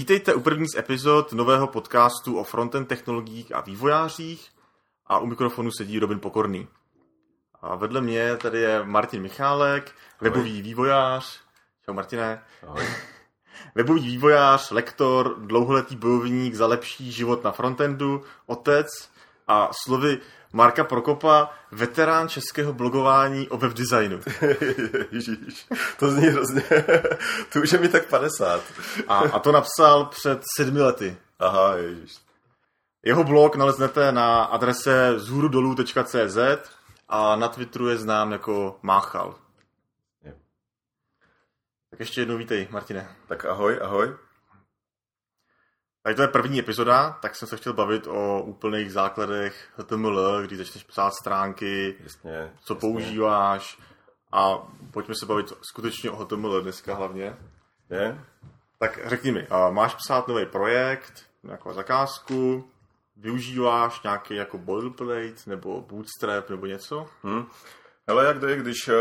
Vítejte u první z epizod nového podcastu o frontend technologiích a vývojářích a u mikrofonu sedí Robin Pokorný. A vedle mě tady je Martin Michálek, webový vývojář. Čau Martine. Ahoj. Webový vývojář, lektor, dlouholetý bojovník za lepší život na frontendu, otec a slovy Marka Prokopa, veterán českého blogování o webdesignu. Ježíš, to zní hrozně. to už je mi tak 50. A, a to napsal před sedmi lety. Aha, ježíš. Jeho blog naleznete na adrese zhurudolů.cz a na Twitteru je znám jako Máchal. Tak ještě jednou vítej, Martine. Tak ahoj, ahoj. Tady to je první epizoda, tak jsem se chtěl bavit o úplných základech HTML, kdy začneš psát stránky, Jasně. co jasně. používáš a pojďme se bavit skutečně o HTML dneska hlavně. Je? Tak řekni mi, máš psát nový projekt, nějakou zakázku, využíváš nějaký jako boilerplate nebo bootstrap nebo něco? Hm. Hele, jak jde, když eh,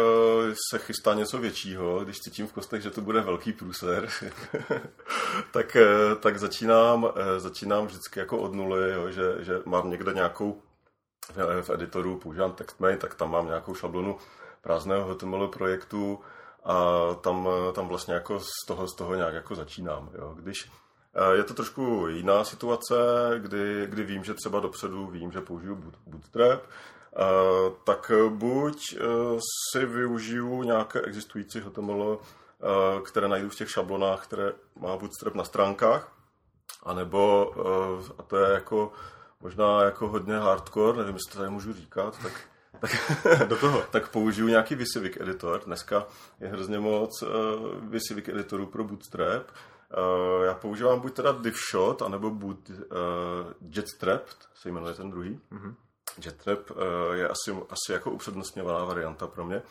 se chystá něco většího, když cítím v kostech, že to bude velký průser, tak, eh, tak začínám, eh, začínám vždycky jako od nuly, jo, že, že mám někde nějakou v, editoru, používám TextMate, tak tam mám nějakou šablonu prázdného HTML projektu a tam, tam vlastně jako z toho, z toho nějak jako začínám. Jo. Když je to trošku jiná situace, kdy, kdy vím, že třeba dopředu vím, že použiju boot- Bootstrap, tak buď eh, si využiju nějaké existující HTML, eh, které najdu v těch šablonách, které má Bootstrap na stránkách, anebo, eh, a to je jako možná jako hodně hardcore, nevím, jestli to tady můžu říkat, tak tak, Do toho. tak použiju nějaký Visivik editor. Dneska je hrozně moc uh, Visivik editorů pro Bootstrap. Uh, já používám buď teda DivShot, anebo boot, uh, Jetstrapped, se jmenuje ten druhý. Mm-hmm. Jettrap uh, je asi, asi jako upřednostňovaná varianta pro mě.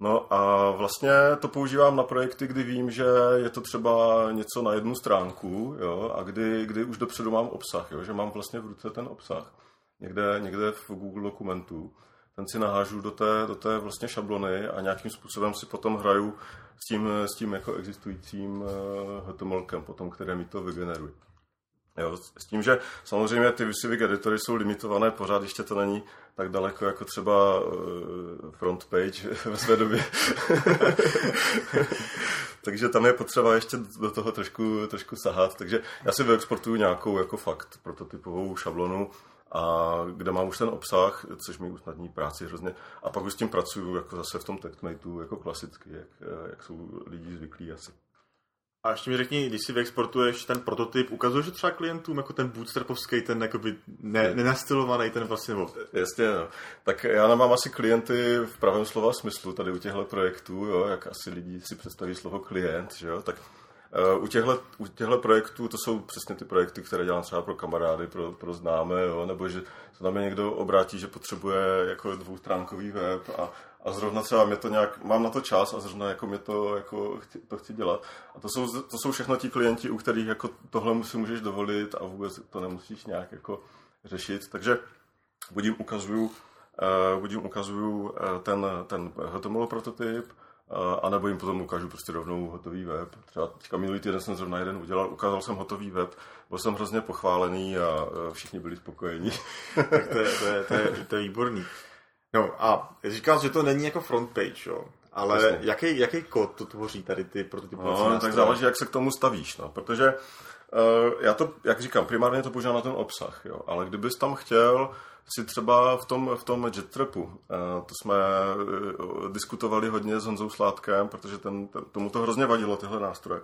No a vlastně to používám na projekty, kdy vím, že je to třeba něco na jednu stránku jo, a kdy, kdy už dopředu mám obsah, jo, že mám vlastně v ruce ten obsah někde, někde v Google dokumentu. Ten si nahážu do té, do té vlastně šablony a nějakým způsobem si potom hraju s tím, s tím jako existujícím eh, HTMLkem, potom, které mi to vygeneruje. Jo, s tím, že samozřejmě ty Visivik editory jsou limitované, pořád ještě to není tak daleko jako třeba uh, front page ve své době. takže tam je potřeba ještě do toho trošku, trošku sahat. Takže já si vyexportuju nějakou jako fakt prototypovou šablonu, a kde mám už ten obsah, což mi usnadní práci hrozně. A pak už s tím pracuju jako zase v tom TextMateu jako klasicky, jak, jak jsou lidi zvyklí asi. A ještě mi řekni, když si vyexportuješ ten prototyp, ukazuješ to třeba klientům jako ten bootstrapovský, ten jakoby ne, nenastylovaný, ten vlastně, nebo... Jasně, no. Tak já nemám asi klienty v pravém slova smyslu tady u těchto projektů, jo, jak asi lidi si představí slovo klient, že jo, tak u těchto, u těchto projektů, to jsou přesně ty projekty, které dělám třeba pro kamarády, pro, pro známé, jo, nebo že se na mě někdo obrátí, že potřebuje jako dvoustránkový web a, a zrovna třeba mě to nějak, mám na to čas a zrovna jako mě to, jako chci, to chci dělat. A to jsou, to jsou všechno ti klienti, u kterých jako tohle si můžeš dovolit a vůbec to nemusíš nějak jako řešit. Takže buď jim ukazuju, uh, buď jim ukazuju uh, ten, ten HTML prototyp, a nebo jim potom ukážu prostě rovnou hotový web. Třeba teďka minulý týden jsem zrovna jeden udělal, ukázal jsem hotový web, byl jsem hrozně pochválený a všichni byli spokojení. tak to je, to, je, to, je, to je výborný. No a říkal, že to není jako front page, jo? Ale Jasně. jaký, jaký kód to tvoří tady ty prototypovací no, tak záleží, jak se k tomu stavíš, no, protože uh, já to, jak říkám, primárně to používám na ten obsah, jo, ale kdybys tam chtěl si třeba v tom, v tom JetTrapu, uh, to jsme uh, diskutovali hodně s Honzou Sládkem, protože ten, tomu to hrozně vadilo, tyhle nástroje.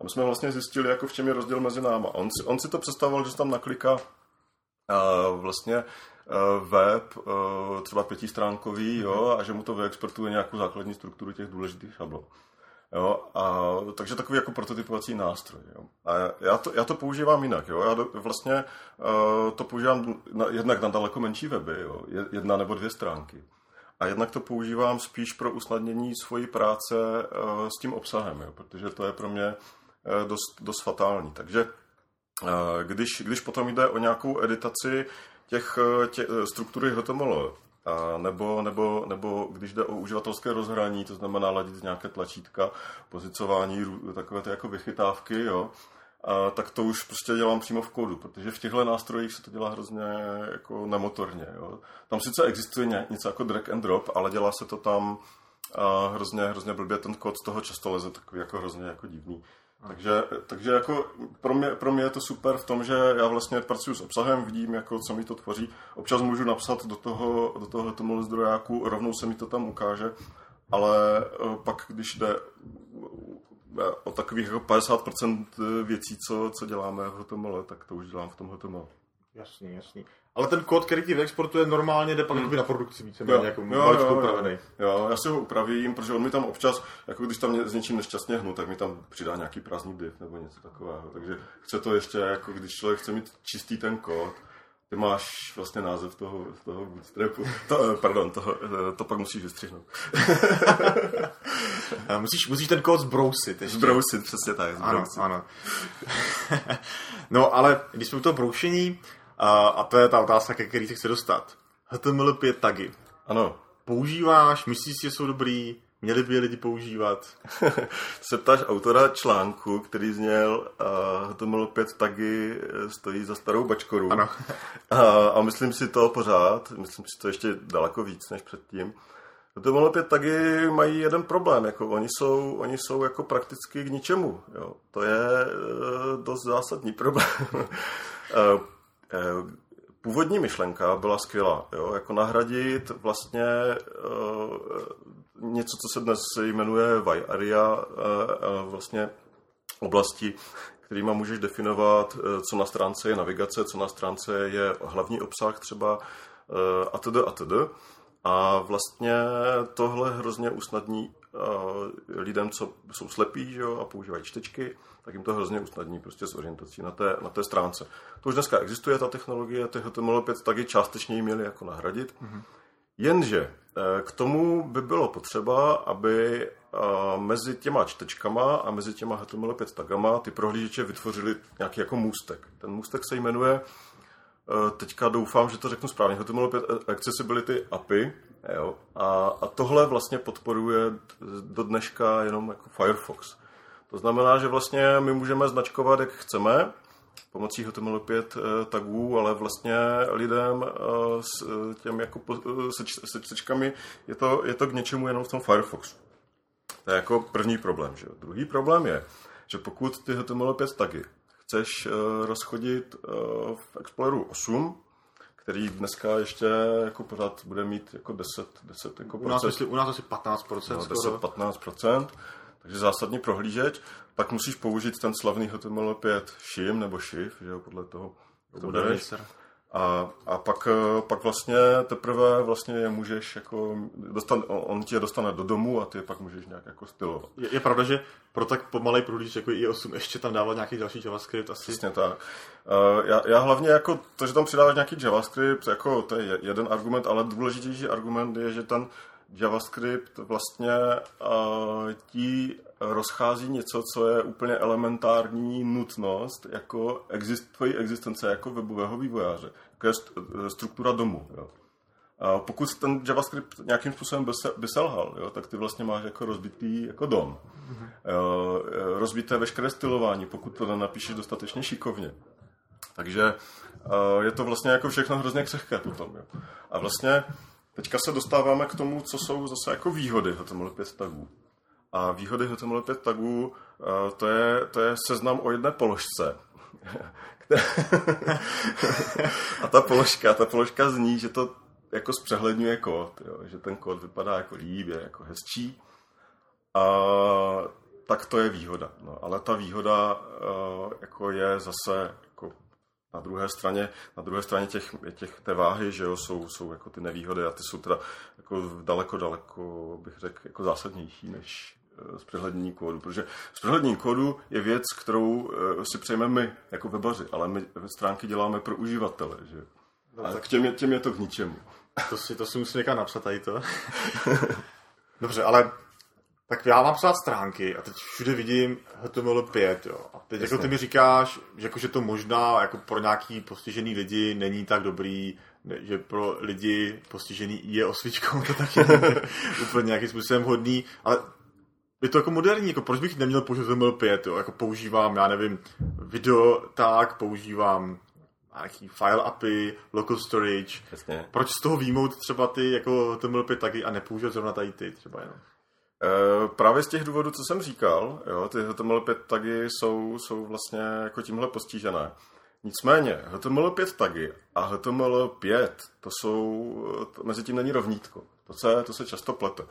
A my jsme vlastně zjistili, jako v čem je rozdíl mezi náma. On si, on si to představoval, že tam nakliká uh, vlastně web, třeba pětistránkový, jo, a že mu to vyexportuje nějakou základní strukturu těch důležitých šablon. Jo, a, takže takový jako prototypovací nástroj. Jo. A já to, já to používám jinak. Jo. Já do, vlastně uh, to používám na, jednak na daleko menší weby, jo. jedna nebo dvě stránky. A jednak to používám spíš pro usnadnění svojí práce uh, s tím obsahem, jo, protože to je pro mě uh, dost, dost fatální. Takže uh, když, když potom jde o nějakou editaci těch, těch struktury HTML, a nebo, nebo, nebo když jde o uživatelské rozhraní, to znamená ladit nějaké tlačítka, pozicování, takové ty jako vychytávky, jo, a, tak to už prostě dělám přímo v kódu, protože v těchto nástrojích se to dělá hrozně jako nemotorně. Jo. Tam sice existuje něco jako drag and drop, ale dělá se to tam a hrozně, hrozně blbě, ten kód z toho často leze takový jako hrozně jako divný. Takže, takže jako pro mě, pro mě je to super v tom, že já vlastně pracuji s obsahem, vidím, jako, co mi to tvoří. Občas můžu napsat do toho, do toho HTML zdrojáku, rovnou se mi to tam ukáže, ale eh, pak, když jde eh, o takových jako 50% věcí, co, co děláme v HTML, tak to už dělám v tom HTML. Jasný, jasný. Ale ten kód, který ti vyexportuje, normálně jde pak hmm. na produkci více, jo, jako jo, jo, upravený. Jo, já si ho upravím, protože on mi tam občas, jako když tam s něčím nešťastně hnu, tak mi tam přidá nějaký prázdný div nebo něco takového. Takže chce to ještě, jako když člověk chce mít čistý ten kód, ty máš vlastně název toho, toho bootstrapu. To, eh, pardon, toho, eh, to pak musíš vystřihnout. musíš, musíš ten kód zbrousit. Ještě. Zbrousit, přesně tak. Zbrousit. Ano, ano. no, ale když jsme u toho broušení, a, a to je ta otázka, ke který se chce dostat. HTML5 tagy. Ano. Používáš, myslíš že jsou dobrý, měli by je lidi používat? se ptáš autora článku, který zněl uh, HTML5 tagy eh, stojí za starou bačkoru. Ano. a, a myslím si to pořád, myslím si to ještě daleko víc než předtím. HTML5 tagy mají jeden problém, jako oni jsou, oni jsou jako prakticky k ničemu. Jo. To je uh, dost zásadní problém. uh, Eh, původní myšlenka byla skvělá, jo? jako nahradit vlastně uh, něco, co se dnes jmenuje Why Area, uh, vlastně oblasti, kterýma můžeš definovat, co na stránce je navigace, co na stránce je hlavní obsah třeba a td. a td. A vlastně tohle hrozně usnadní lidem, co jsou slepí že jo, a používají čtečky, tak jim to hrozně usnadní prostě s orientací na té, na té stránce. To už dneska existuje, ta technologie, ty HTML5 taky částečně ji měli jako nahradit. Mm-hmm. Jenže eh, k tomu by bylo potřeba, aby eh, mezi těma čtečkama a mezi těma HTML5 tagama ty prohlížeče vytvořili nějaký jako můstek. Ten můstek se jmenuje, eh, teďka doufám, že to řeknu správně, HTML5 Accessibility API, jo, a, a tohle vlastně podporuje do dneška jenom jako Firefox. To znamená, že vlastně my můžeme značkovat, jak chceme, pomocí HTML5 eh, tagů, ale vlastně lidem eh, s eh, těm jako se čtečkami je to, je to k něčemu jenom v tom Firefoxu. To je jako první problém. Že? Druhý problém je, že pokud ty HTML5 tagy chceš rozchodit v Exploreru 8, který dneska ještě jako pořád bude mít jako 10, 10 jako u, nás, u nás asi 15%. No, 10-15%, takže zásadní prohlížeč, pak musíš použít ten slavný HTML5 shim nebo shift, že jo, podle toho, to bude a, a pak, pak vlastně teprve vlastně je můžeš jako, dostan, on tě dostane do domu a ty je pak můžeš nějak jako stylovat. Je, je pravda, že pro tak pomalej průlíč jako i8 ještě tam dává nějaký další JavaScript asi? Přesně tak. Uh, já, já, hlavně jako to, že tam přidáváš nějaký JavaScript, jako to je jeden argument, ale důležitější argument je, že ten JavaScript vlastně uh, ti rozchází něco, co je úplně elementární nutnost jako exist, tvojí existence jako webového vývojáře, jako je struktura domu. Jo. A pokud ten JavaScript nějakým způsobem by, se, by selhal, jo, tak ty vlastně máš jako rozbitý jako dom. Mm-hmm. Jo, rozbité veškeré stylování, pokud to napíšeš dostatečně šikovně. Takže je to vlastně jako všechno hrozně křehké potom. Jo. A vlastně Teďka se dostáváme k tomu, co jsou zase jako výhody HTML5 tagů. A výhody HTML5 tagů, to je, to je seznam o jedné položce. a ta položka, ta položka zní, že to jako zpřehledňuje kód, jo? že ten kód vypadá jako líp, je jako hezčí. A tak to je výhoda. No, ale ta výhoda uh, jako je zase na druhé straně, na druhé straně těch, těch té váhy, že jo, jsou, jsou jako ty nevýhody a ty jsou teda jako daleko, daleko, bych řekl, jako zásadnější než zpřehlednění kódu, protože zpřehlednění kódu je věc, kterou eh, si přejeme my jako webaři, ale my stránky děláme pro uživatele, že no, a tak těm je, těm je to k ničemu. To si, to si musím někam napsat tady to. Dobře, ale tak já mám psát stránky a teď všude vidím HTML5, jo. A teď jako ty mi říkáš, že, jako, že to možná jako pro nějaký postižený lidi není tak dobrý, že pro lidi postižený je osvičkou to taky není úplně nějakým způsobem hodný, ale je to jako moderní, jako proč bych neměl použít HTML5, jo? jako používám, já nevím, video tak, používám nějaký file API, local storage. Jasně. Proč z toho výjmout třeba ty jako HTML5 tagy a nepoužít zrovna tady ty třeba jenom? E, právě z těch důvodů, co jsem říkal, jo, ty HTML5 tagy jsou, jsou vlastně jako tímhle postižené. Nicméně, HTML5 tagy a HTML5, to jsou, to, mezi tím není rovnítko. To se, to se často plete.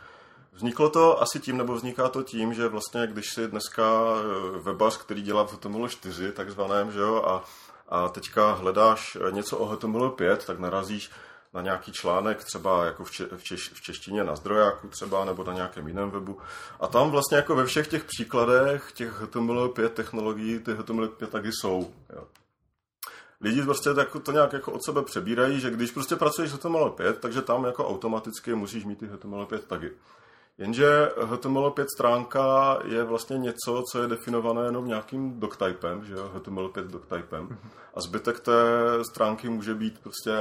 Vzniklo to asi tím, nebo vzniká to tím, že vlastně, když si dneska eh, webař, který dělá v HTML4 takzvaném, že jo, a, a teďka hledáš něco o HTML5, tak narazíš na nějaký článek, třeba jako v, če, v, češ, v češtině na zdrojáku třeba, nebo na nějakém jiném webu. A tam vlastně jako ve všech těch příkladech těch HTML5 technologií ty HTML5 taky jsou. Jo lidi prostě tak to nějak jako od sebe přebírají, že když prostě pracuješ s HTML5, takže tam jako automaticky musíš mít ty HTML5 tagy. Jenže HTML5 stránka je vlastně něco, co je definované jenom nějakým doctypem, že jo, HTML5 doctypem. A zbytek té stránky může být prostě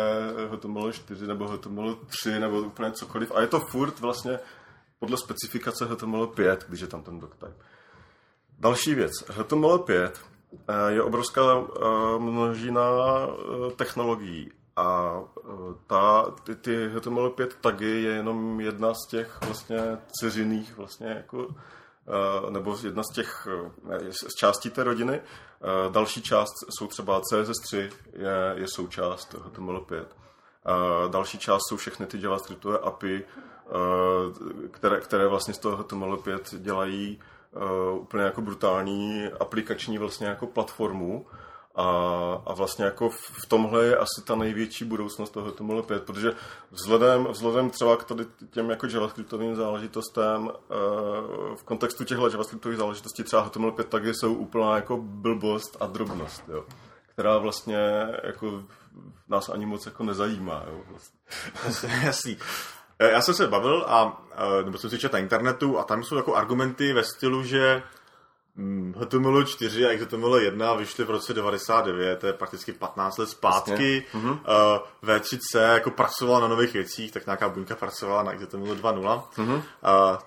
HTML4 nebo HTML3 nebo úplně cokoliv. A je to furt vlastně podle specifikace HTML5, když je tam ten doctype. Další věc. HTML5 Eh, je obrovská eh, množina eh, technologií a ta, ty, ty HTML5 tagy je jenom jedna z těch vlastně ceřiných vlastně jako nebo jedna z těch z částí té rodiny. Další část jsou třeba CSS3, je, je součást HTML5. Další část jsou všechny ty JavaScriptové API, které, které vlastně z toho HTML5 dělají úplně jako brutální aplikační vlastně jako platformu a, a vlastně jako v tomhle je asi ta největší budoucnost toho HTML5, protože vzhledem, vzhledem třeba k tady těm jako javascriptovým záležitostem, uh, v kontextu těchto javascriptových záležitostí třeba HTML5 taky jsou úplná jako blbost a drobnost, jo, která vlastně jako nás ani moc jako nezajímá. Jo, vlastně. Jasný. Eh, já jsem se bavil a, eh, nebo jsem si četl na internetu a tam jsou jako argumenty ve stylu, že HTML 4 a XHTML 1 vyšly v roce 99, to je prakticky 15 let zpátky. Uh, V3C jako pracovala na nových věcích, tak nějaká buňka pracovala na XHTML 2.0. Uh-huh. Uh,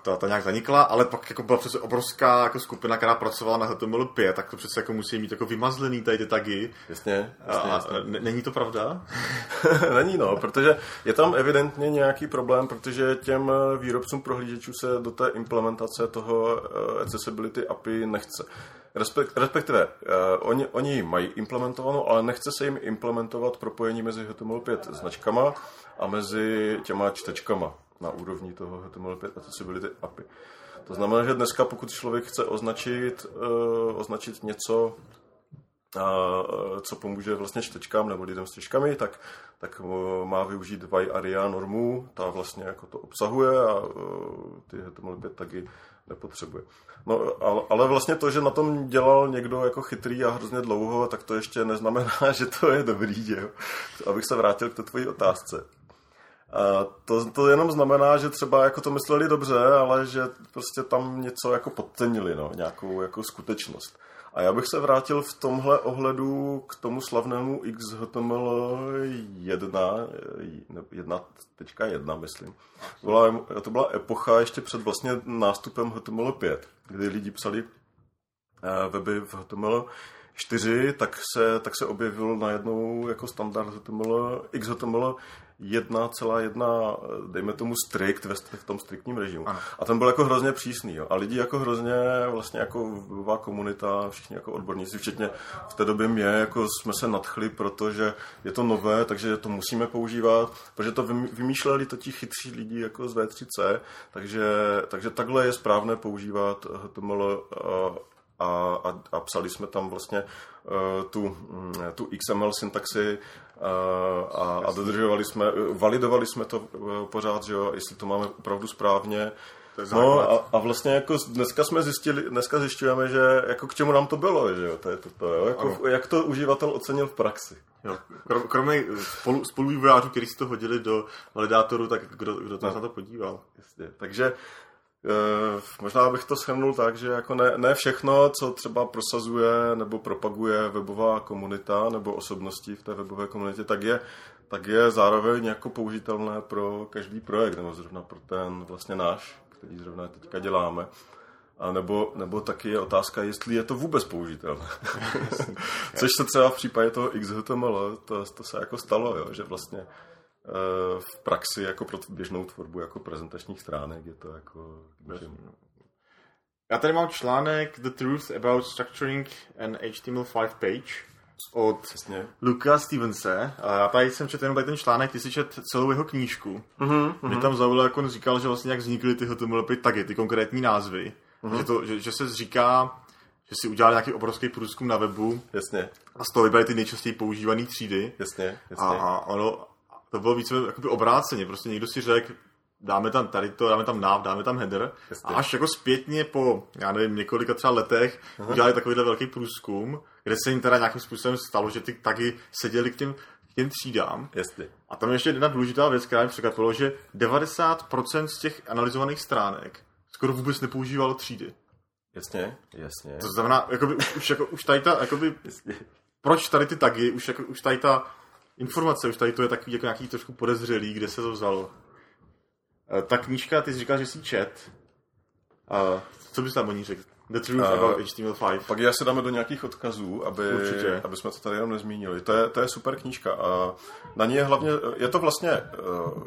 ta, ta nějak zanikla, ale pak jako byla přece obrovská jako skupina, která pracovala na HTML 5, tak to přece jako musí mít jako vymazlený tady ty tagy. Jasně, jasně, jasně. A, není to pravda? není no, protože je tam evidentně nějaký problém, protože těm výrobcům prohlížečů se do té implementace toho accessibility API nechce. Respekt, respektive, uh, oni, oni mají implementovanou, ale nechce se jim implementovat propojení mezi HTML5 značkama a mezi těma čtečkama na úrovni toho HTML5 Accessibility API. To znamená, že dneska, pokud člověk chce označit, uh, označit něco, co pomůže vlastně čtečkám nebo lidem s těžkami, tak, tak uh, má využít VY ARIA normu, ta vlastně jako to obsahuje a uh, ty HTML5 tagy nepotřebuje. No, ale, ale vlastně to, že na tom dělal někdo jako chytrý a hrozně dlouho, tak to ještě neznamená, že to je dobrý, jo? abych se vrátil k té tvojí otázce. A to, to jenom znamená, že třeba jako to mysleli dobře, ale že prostě tam něco jako podcenili, no, nějakou jako skutečnost. A já bych se vrátil v tomhle ohledu k tomu slavnému XHTML 1, 1.1, myslím. Byla, to byla epocha ještě před vlastně nástupem HTML 5, kdy lidi psali eh, weby v HTML 4, tak se, tak se objevil najednou jako standard HTML, XHTML 1,1, dejme tomu strikt ve v tom striktním režimu. Ano. A ten byl jako hrozně přísný. Jo. A lidi jako hrozně, vlastně jako webová komunita, všichni jako odborníci, včetně v té době mě, jako jsme se nadchli, protože je to nové, takže to musíme používat, protože to vymýšleli to ti chytří lidi jako z V3C, takže, takže takhle je správné používat HTML a, a, a psali jsme tam vlastně uh, tu, mm, tu XML syntaxi uh, a, a dodržovali jsme, validovali jsme to uh, pořád, že jo, jestli to máme opravdu správně. No a, a vlastně jako dneska jsme zjistili, dneska zjišťujeme, že jako k čemu nám to bylo, že jo, to je to, to jo, jako, jak to uživatel ocenil v praxi. Jo. Kromě spolu, kteří si to hodili do validátoru, tak kdo, kdo to no. na to podíval. Jasně. Takže možná bych to shrnul tak, že jako ne, ne všechno, co třeba prosazuje nebo propaguje webová komunita nebo osobnosti v té webové komunitě, tak je, tak je zároveň jako použitelné pro každý projekt, nebo zrovna pro ten vlastně náš, který zrovna teďka děláme. A nebo, nebo taky je otázka, jestli je to vůbec použitelné. Což se třeba v případě toho XHTML, to, to se jako stalo, jo, že vlastně eh, v praxi jako pro běžnou tvorbu jako prezentačních stránek je to jako... Já tady mám článek The Truth About Structuring an HTML5 Page od Přesně. Luka Stevense. A já tady jsem četl jenom tady ten článek, ty si čet celou jeho knížku. Uh-huh. Mě tam zaujalo, jak on říkal, že vlastně jak vznikly ty HTML5 tagy, ty konkrétní názvy. Uh-huh. Že, to, že, že, se říká, že si udělali nějaký obrovský průzkum na webu. Jasně. A z toho vybrali ty nejčastěji používané třídy. Jasně, jasně. A, a ono, to bylo více jakoby obráceně. Prostě někdo si řekl, dáme tam tady to, dáme tam nav, dáme tam header. Jasně. A až jako zpětně po, já nevím, několika třeba letech uh-huh. udělali takovýhle velký průzkum, kde se jim teda nějakým způsobem stalo, že ty taky seděli k těm, k těm třídám. Jasně. A tam je ještě jedna důležitá věc, která mi překvapilo, že 90% z těch analyzovaných stránek skoro vůbec nepoužívalo třídy. Jasně, jasně. To znamená, jakoby, už, už, jako, už tady ta, jakoby, jasně. proč tady ty tagy, už, jako, už tady ta informace, už tady to je takový jako nějaký trošku podezřelý, kde se to vzalo. Eh, ta knížka, ty jsi říkal, že jsi čet. A co bys tam o ní řekl? The Truth uh, About HTML5. Pak já se dáme do nějakých odkazů, aby, aby jsme to tady jenom nezmínili. To je, to je super knížka a na ní je hlavně, je to vlastně uh,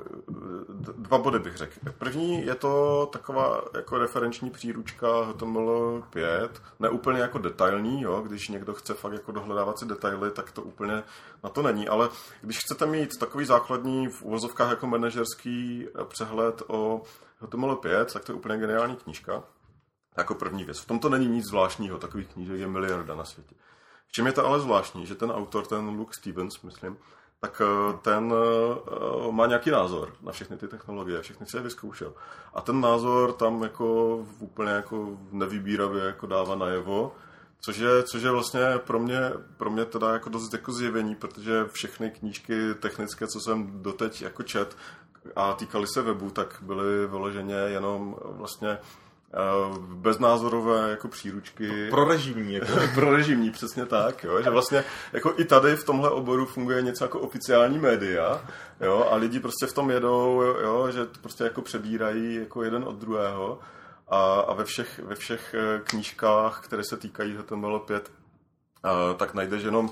dva body bych řekl. První je to taková jako referenční příručka HTML5, ne úplně jako detailní, jo? když někdo chce fakt jako dohledávat si detaily, tak to úplně na to není, ale když chcete mít takový základní v uvozovkách jako manažerský přehled o HTML5, tak to je úplně geniální knížka. Jako první věc. V tom to není nic zvláštního, takových knížek je miliarda na světě. V čem je to ale zvláštní, že ten autor, ten Luke Stevens, myslím, tak eh, ten eh, má nějaký názor na všechny ty technologie, všechny si je vyzkoušel. A ten názor tam jako úplně jako nevybíravě jako dává najevo, což je, což je vlastně pro mě, pro mě teda jako dost jako zjevení, protože všechny knížky technické, co jsem doteď jako čet a týkaly se webu, tak byly vyloženě jenom vlastně Eh, beznázorové jako příručky. Pro režimní. Jako. pro režimní, přesně tak. Jo? Že vlastně jako i tady v tomhle oboru funguje něco jako oficiální média jo? a lidi prostě v tom jedou, jo? že prostě jako přebírají jako jeden od druhého. A, a ve, všech, ve všech eh, knížkách, které se týkají HTML5, tak najdeš jenom,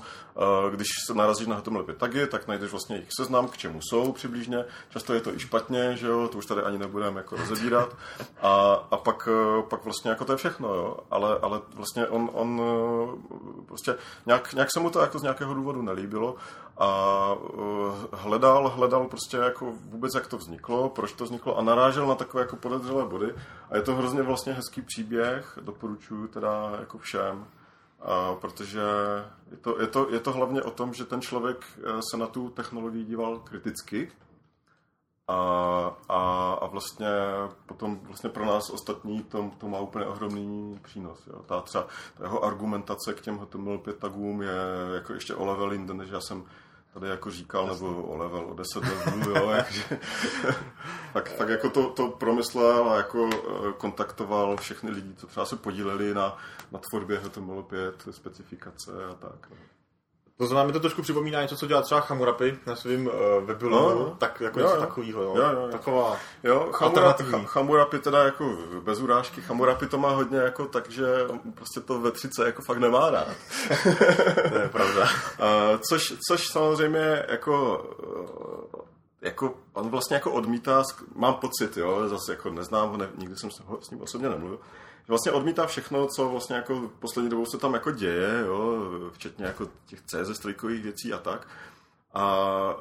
když se narazíš na HTML5 tagy, tak najdeš vlastně jejich seznam, k čemu jsou přibližně. Často je to i špatně, že jo, to už tady ani nebudeme jako rozebírat. A, a pak, e, pak vlastně jako to je všechno, jo. Ale, ale vlastně on, on e, prostě nějak, nějak se mu to jako z nějakého důvodu nelíbilo a e, hledal, hledal prostě jako vůbec, jak to vzniklo, proč to vzniklo a narážel na takové jako podezřelé body. A je to hrozně vlastně hezký příběh, doporučuji teda jako všem. A protože je to, je, to, je to hlavně o tom, že ten člověk eh, se na tu technologii díval kriticky a, a, a vlastně potom vlastně pro nás ostatní to, to má úplně ohromný přínos. Jo. Ta třeba ta jeho argumentace k těm HTML5 tagům je jako ještě o level jinde, než já jsem tady jako říkal, nebo o level, o 10 levelů, jo, takže tak, tak jako to, to promyslel a jako eh, kontaktoval všechny lidi, co třeba se podíleli na, na tvorbě HTML5, specifikace a tak. No. To znamená, mi to trošku připomíná něco, co dělá třeba Chamurapi na svém uh, webu, no, tak jako jo, něco takového. Jo. Jo, jo, Taková jo, Chamurapi, Chamurapi teda jako bez urážky, Chamurapi to má hodně jako tak, že prostě to ve 30 jako fakt nemá rád. to je pravda. uh, což, což samozřejmě jako jako, on vlastně jako odmítá, mám pocit, jo, zase jako neznám ho, ne, nikdy jsem s ním osobně nemluvil, vlastně odmítá všechno, co vlastně jako poslední dobou se tam jako děje, jo, včetně jako těch CZ trojkových věcí a tak. A, a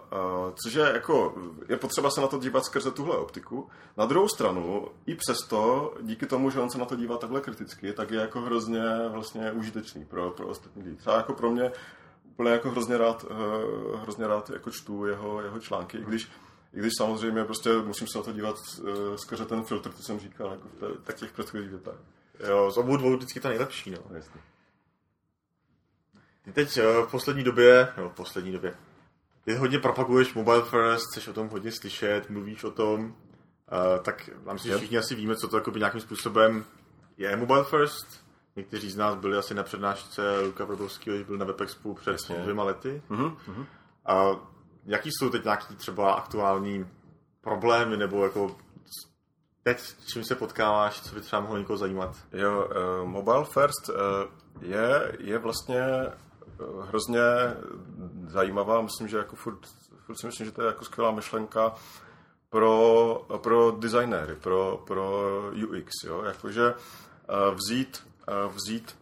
což je jako, je potřeba se na to dívat skrze tuhle optiku. Na druhou stranu, i přesto, díky tomu, že on se na to dívá takhle kriticky, tak je jako hrozně vlastně užitečný pro, pro ostatní lidi. Třeba jako pro mě úplně jako hrozně rád, uh, hrozně rád jako čtu jeho, jeho články, i když i když samozřejmě prostě musím se na to dívat uh, skrze ten filtr, co jsem říkal, jako v těch předchozích větách. Jo, z obou dvou vždycky ta nejlepší, no. Jasně. Ty teď v poslední době, no v poslední době, ty hodně propaguješ mobile first, chceš o tom hodně slyšet, mluvíš o tom, uh, tak mám si, všichni asi víme, co to jakoby nějakým způsobem je mobile first. Někteří z nás byli asi na přednášce Luka Vrbovského, když byl na WebExpu před Jasně. dvěma lety. Mm-hmm. A jaký jsou teď nějaký třeba aktuální problémy nebo jako teď s čím se potkáváš, co by třeba mohlo někoho zajímat? Jo, uh, Mobile First uh, je, je vlastně uh, hrozně zajímavá, myslím, že jako furt, furt si myslím, že to je jako skvělá myšlenka pro, pro designéry, pro, pro UX, jo, jakože uh, vzít, uh, vzít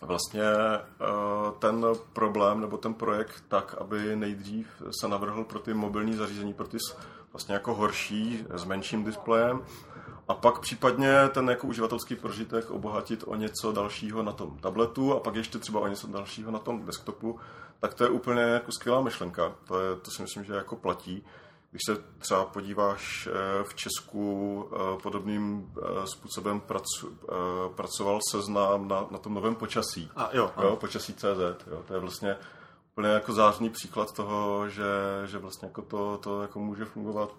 vlastně ten problém nebo ten projekt tak, aby nejdřív se navrhl pro ty mobilní zařízení, pro ty vlastně jako horší s menším displejem a pak případně ten jako uživatelský prožitek obohatit o něco dalšího na tom tabletu a pak ještě třeba o něco dalšího na tom desktopu, tak to je úplně jako skvělá myšlenka. To, je, to si myslím, že jako platí. Když se třeba podíváš eh, v Česku eh, podobným eh, způsobem pracu, pracoval seznám na, na tom novém počasí. A jo, jo počasí CZ. Jo, to je vlastně úplně jako zářný příklad toho, že, že vlastně jako to, to jako může fungovat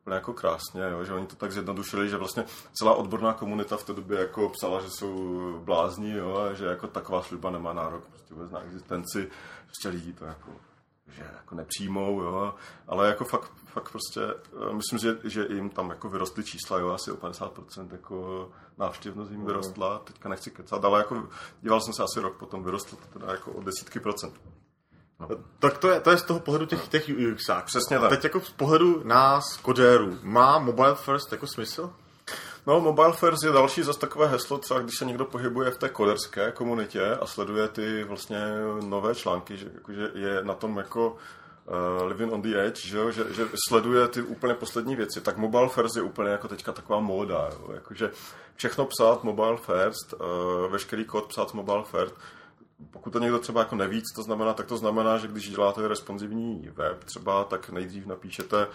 úplně jako krásně, jo, že oni to tak zjednodušili, že vlastně celá odborná komunita v té době jako psala, že jsou blázni, jo, a že jako taková služba nemá nárok prostě vůbec na existenci, prostě lidi to jako že jako nepřijmou, jo, ale jako fakt, fakt prostě, eh, myslím, že, že jim tam jako vyrostly čísla, jo, asi o 50% jako návštěvnost jim vyrostla, teďka nechci kecat, ale jako díval jsem se asi rok potom, vyrostlo to teda jako o desítky procent. Tak to je, to je z toho pohledu těch, těch UXák. Přesně tak. teď jako z pohledu nás, kodérů, má mobile first jako smysl? No, Mobile First je další zase takové heslo, třeba když se někdo pohybuje v té koderské komunitě a sleduje ty vlastně nové články, že jakože je na tom jako uh, living on the edge, že, že, že sleduje ty úplně poslední věci, tak Mobile First je úplně jako teďka taková móda, jo, jakože všechno psát Mobile First, uh, veškerý kód psát Mobile First, pokud to někdo třeba jako neví, co to znamená, tak to znamená, že když děláte responsivní web třeba, tak nejdřív napíšete eh,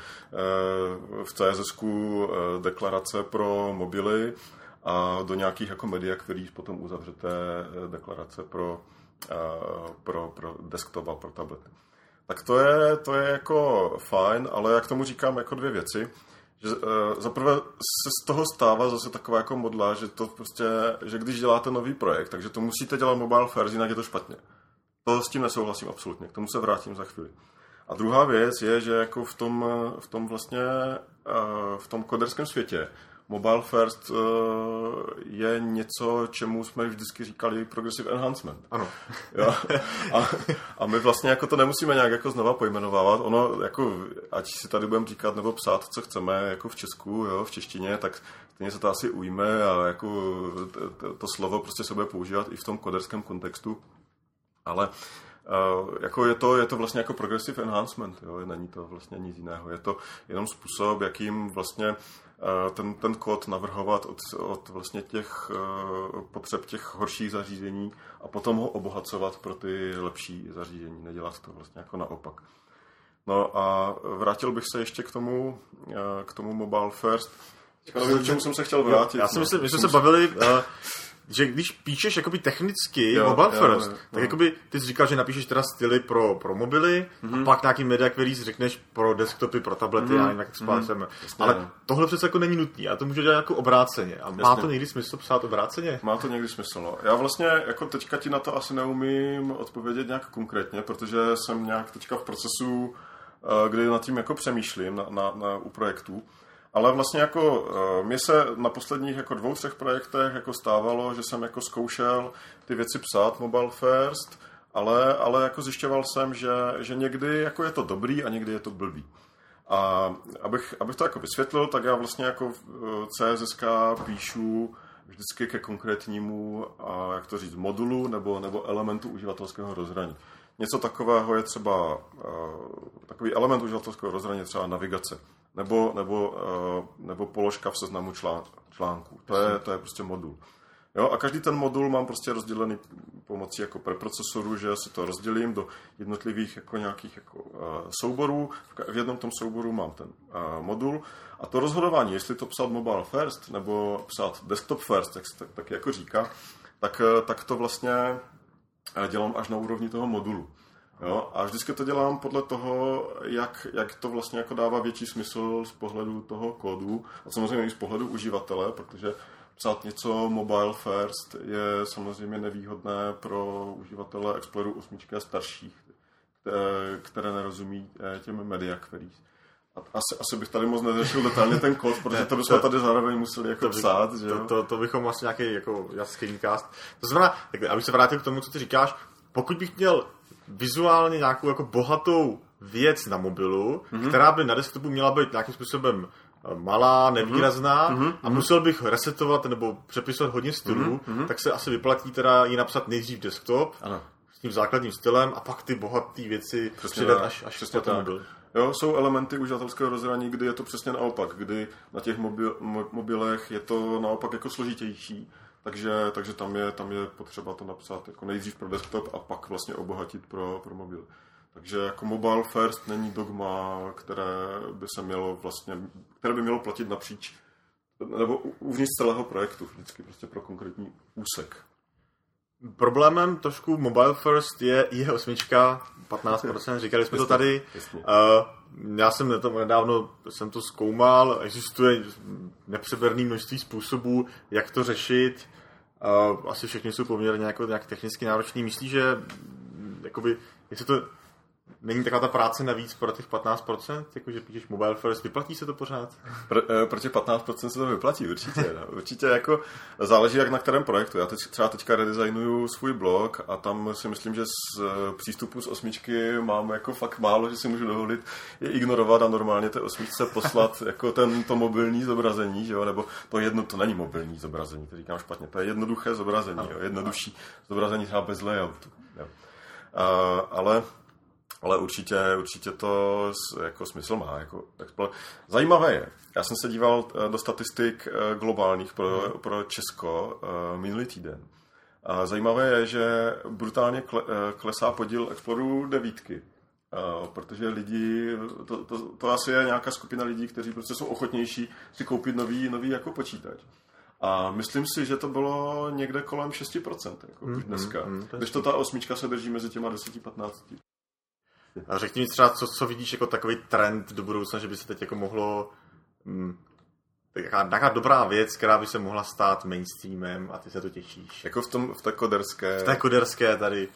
v CSS eh, deklarace pro mobily a do nějakých jako media queries potom uzavřete eh, deklarace pro, pro, pro desktop a pro tablety. Tak to je, to je jako fajn, ale jak tomu říkám jako dvě věci že uh, zaprvé se z toho stává zase taková jako modla, že to prostě, že když děláte nový projekt, takže to musíte dělat mobile first, jinak je to špatně. To s tím nesouhlasím absolutně, k tomu se vrátím za chvíli. A druhá věc je, že jako v tom, v tom vlastně, uh, v tom koderském světě Mobile First uh, je něco, čemu jsme vždycky říkali progressive enhancement. Ano. Jo? A, a my vlastně jako to nemusíme nějak jako znova pojmenovávat. Ono, jako, ať si tady budeme říkat nebo psát, co chceme, jako v Česku, jo, v češtině, tak stejně se to asi ujme a jako to, to slovo prostě se bude používat i v tom koderském kontextu. Ale Uh, jako je, to, je to vlastně jako progressive enhancement, jo? není to vlastně nic jiného. Je to jenom způsob, jakým vlastně Eh, ten, ten kód navrhovat od, od vlastně těch uh, potřeb těch horších zařízení a potom ho obohacovat pro ty lepší zařízení, nedělat to vlastně jako naopak. No a vrátil bych se ještě k tomu, uh, k tomu Mobile First. K čemu jsem se chtěl vrátit. Já si myslím, že jsme se bavili, že když píšeš jakoby technicky jo, mobile jo, first, jo, jo. tak jakoby ty jsi říkal, že napíšeš teda styly pro, pro mobily mm-hmm. a mhm. pak nějaký media, který si řekneš pro desktopy, pro tablety, mm-hmm. já nevím, jak to mm-hmm. Ale ne. tohle přece jako není nutný, a to může dělat jako obráceně. A Jasně. má to někdy smysl psát obráceně? Má to někdy smysl, no. Já vlastně jako teďka ti na to asi neumím odpovědět nějak konkrétně, protože jsem nějak teďka v procesu, eh, kdy nad tím jako přemýšlím na, na, na, u projektů. Ale vlastně jako eh, mě se na posledních jako dvou, třech projektech jako stávalo, že jsem jako zkoušel ty věci psát mobile first, ale, ale jako zjišťoval jsem, že, že někdy jako je to dobrý a někdy je to blbý. A abych, abych to jako vysvětlil, tak já vlastně jako CSS píšu vždycky ke konkrétnímu, a jak to říct, modulu nebo, nebo elementu uživatelského rozhraní. Něco takového je třeba, eh, takový element uživatelského rozhraní třeba navigace nebo, nebo, uh, nebo položka v seznamu člán, článků. To je, to je prostě modul. Jo, a každý ten modul mám prostě rozdělený pomocí jako preprocesoru, že si to rozdělím do jednotlivých jako nějakých jako, uh, souborů. V jednom tom souboru mám ten uh, modul. A to rozhodování, jestli to psát mobile first nebo psát desktop first, jak se tak, tak jako říká, tak, tak to vlastně dělám až na úrovni toho modulu. Jo, a vždycky to dělám podle toho, jak, jak to vlastně jako dává větší smysl z pohledu toho kódu a samozřejmě i z pohledu uživatele, protože psát něco mobile first je samozřejmě nevýhodné pro uživatele Exploreru 8 a starších, které, nerozumí eh, těm media queries. asi, asi bych tady moc neřešil detailně ten kód, protože to bychom tady zároveň museli jako to, psát, že to, to, to, bychom asi nějaký jako screencast. To znamená, tak abych se vrátil k tomu, co ty říkáš, pokud bych měl vizuálně nějakou jako bohatou věc na mobilu, mm-hmm. která by na desktopu měla být nějakým způsobem eh, malá, nevýrazná mm-hmm. a musel bych resetovat nebo přepisovat hodně stylů, mm-hmm. tak se asi vyplatí teda ji napsat nejdřív desktop ano. s tím základním stylem a pak ty bohaté věci přidat až, až přesně tak. mobil. Jo, jsou elementy uživatelského rozhraní, kdy je to přesně naopak, kdy na těch mobil, mobilech je to naopak jako složitější, takže, takže tam, je, tam je potřeba to napsat jako nejdřív pro desktop a pak vlastně obohatit pro, pro mobil. Takže jako mobile first není dogma, které by se mělo vlastně, které by mělo platit napříč, nebo uvnitř celého projektu, vždycky prostě pro konkrétní úsek. Problémem trošku Mobile First je je 8 15%, říkali jsme to tady. Uh, já jsem to nedávno jsem to zkoumal, existuje nepřeberný množství způsobů, jak to řešit. Uh, asi všechny jsou poměrně jako nějak technicky náročný. Myslíš, že jakoby, jestli to není taková ta práce navíc pro těch 15%, jakože píšeš mobile first, vyplatí se to pořád? Pro, eh, pro těch 15% se to vyplatí, určitě. No. Určitě jako záleží jak na kterém projektu. Já teď, třeba teďka redesignuju svůj blog a tam si myslím, že z eh, přístupu z osmičky mám jako fakt málo, že si můžu dovolit je ignorovat a normálně té osmičce poslat jako ten, to mobilní zobrazení, že jo? nebo to jedno, to není mobilní zobrazení, to říkám špatně, to je jednoduché zobrazení, jo? jednodušší zobrazení třeba bez layoutu. Jo? A, ale ale určitě, určitě to jako smysl má. Jako, Zajímavé je, já jsem se díval eh, do statistik eh, globálních pro, hmm. pro Česko eh, minulý týden. A zajímavé je, že brutálně klesá podíl Exploru devítky. Protože lidi, to, to, to asi je nějaká skupina lidí, kteří prostě jsou ochotnější si koupit nový, nový jako počítač. A myslím si, že to bylo někde kolem 6% jako mm, dneska. Mm, mm, Když to ta osmička se drží mezi těma 10-15. A řekni mi třeba, co, co vidíš jako takový trend do budoucna, že by se teď jako mohlo hm, taková, taková dobrá věc, která by se mohla stát mainstreamem a ty se to těšíš. Jako v, tom, v té koderské... V té koderské tady.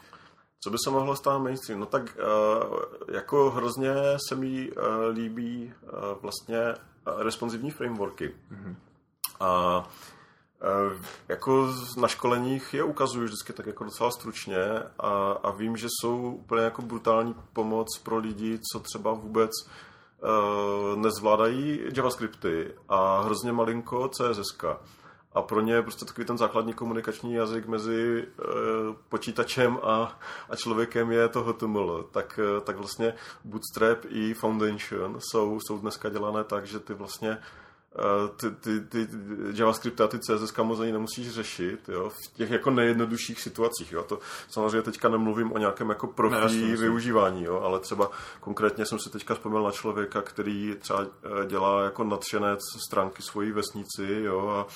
Co by se mohlo stát mainstream? No tak uh, jako hrozně se mi uh, líbí uh, vlastně uh, responsivní frameworky. Mm-hmm. Uh, jako na školeních je ukazuju vždycky tak jako docela stručně a, a vím, že jsou úplně jako brutální pomoc pro lidi, co třeba vůbec uh, nezvládají JavaScripty a hrozně malinko CSS. A pro ně je prostě takový ten základní komunikační jazyk mezi uh, počítačem a, a člověkem je to HTML. Tak, tak vlastně Bootstrap i Foundation jsou, jsou dneska dělané tak, že ty vlastně Eh, ty, ty, ty JavaScript a ty CSS moc ani nemusíš řešit, jo, v těch jako nejjednodušších situacích, jo, to samozřejmě teďka nemluvím o nějakém jako profi ne, využívání, jo, ale třeba konkrétně jsem si teďka vzpomněl na člověka, který třeba eh, dělá jako nadšenec stránky svojí vesnici, jo, a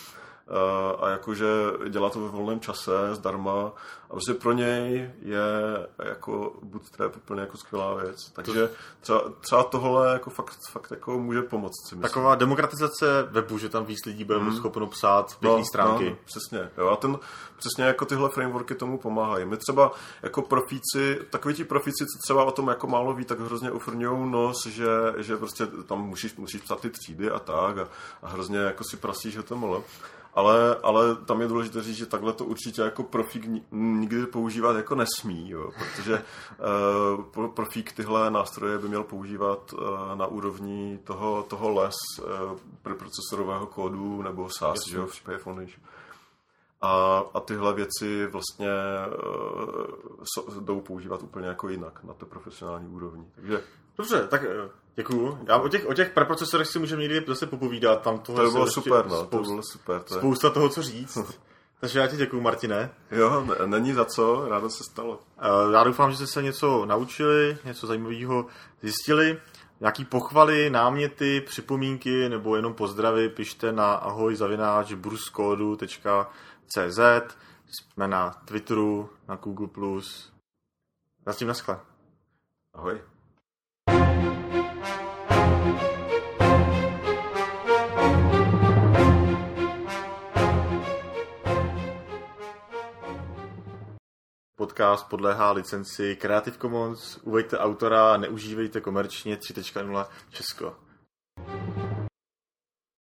a jakože dělá to ve volném čase, zdarma. A prostě pro něj je jako Bootstrap úplně jako skvělá věc. Takže třeba, třeba tohle jako fakt, fakt jako může pomoct. Si Taková demokratizace webu, že tam víc lidí bude hmm. schopno psát pěkné no, stránky. No, přesně. Jo, a ten, přesně jako tyhle frameworky tomu pomáhají. My třeba jako profíci, takový ti profíci, co třeba o tom jako málo ví, tak hrozně ufrňují nos, že, že prostě tam musíš, musíš psát ty třídy a tak a, a hrozně jako si prasíš HTML. Ale, ale tam je důležité říct, že takhle to určitě jako profík nikdy používat jako nesmí, jo, protože uh, profík tyhle nástroje by měl používat uh, na úrovni toho, toho les uh, preprocesorového kódu nebo SAS, že jo, v případě Foundation. A, a tyhle věci vlastně uh, so, jdou používat úplně jako jinak na té profesionální úrovni. Takže Dobře, tak eh, děkuju. Já o těch, o těch preprocesorech si můžeme někdy zase popovídat. Tam toho to bylo super, no, to bylo super. To je. Spousta toho, co říct. Takže já ti děkuju, Martine. Jo, není za co, rádo se stalo. Eh, já doufám, že jste se něco naučili, něco zajímavého zjistili. Nějaký pochvaly, náměty, připomínky nebo jenom pozdravy pište na ahoj.burskodu.cz Jsme na Twitteru, na Google+. Zatím naskle. Ahoj. Podcast podléhá licenci Creative Commons. Uveďte autora, neužívejte komerčně 3.0 Česko.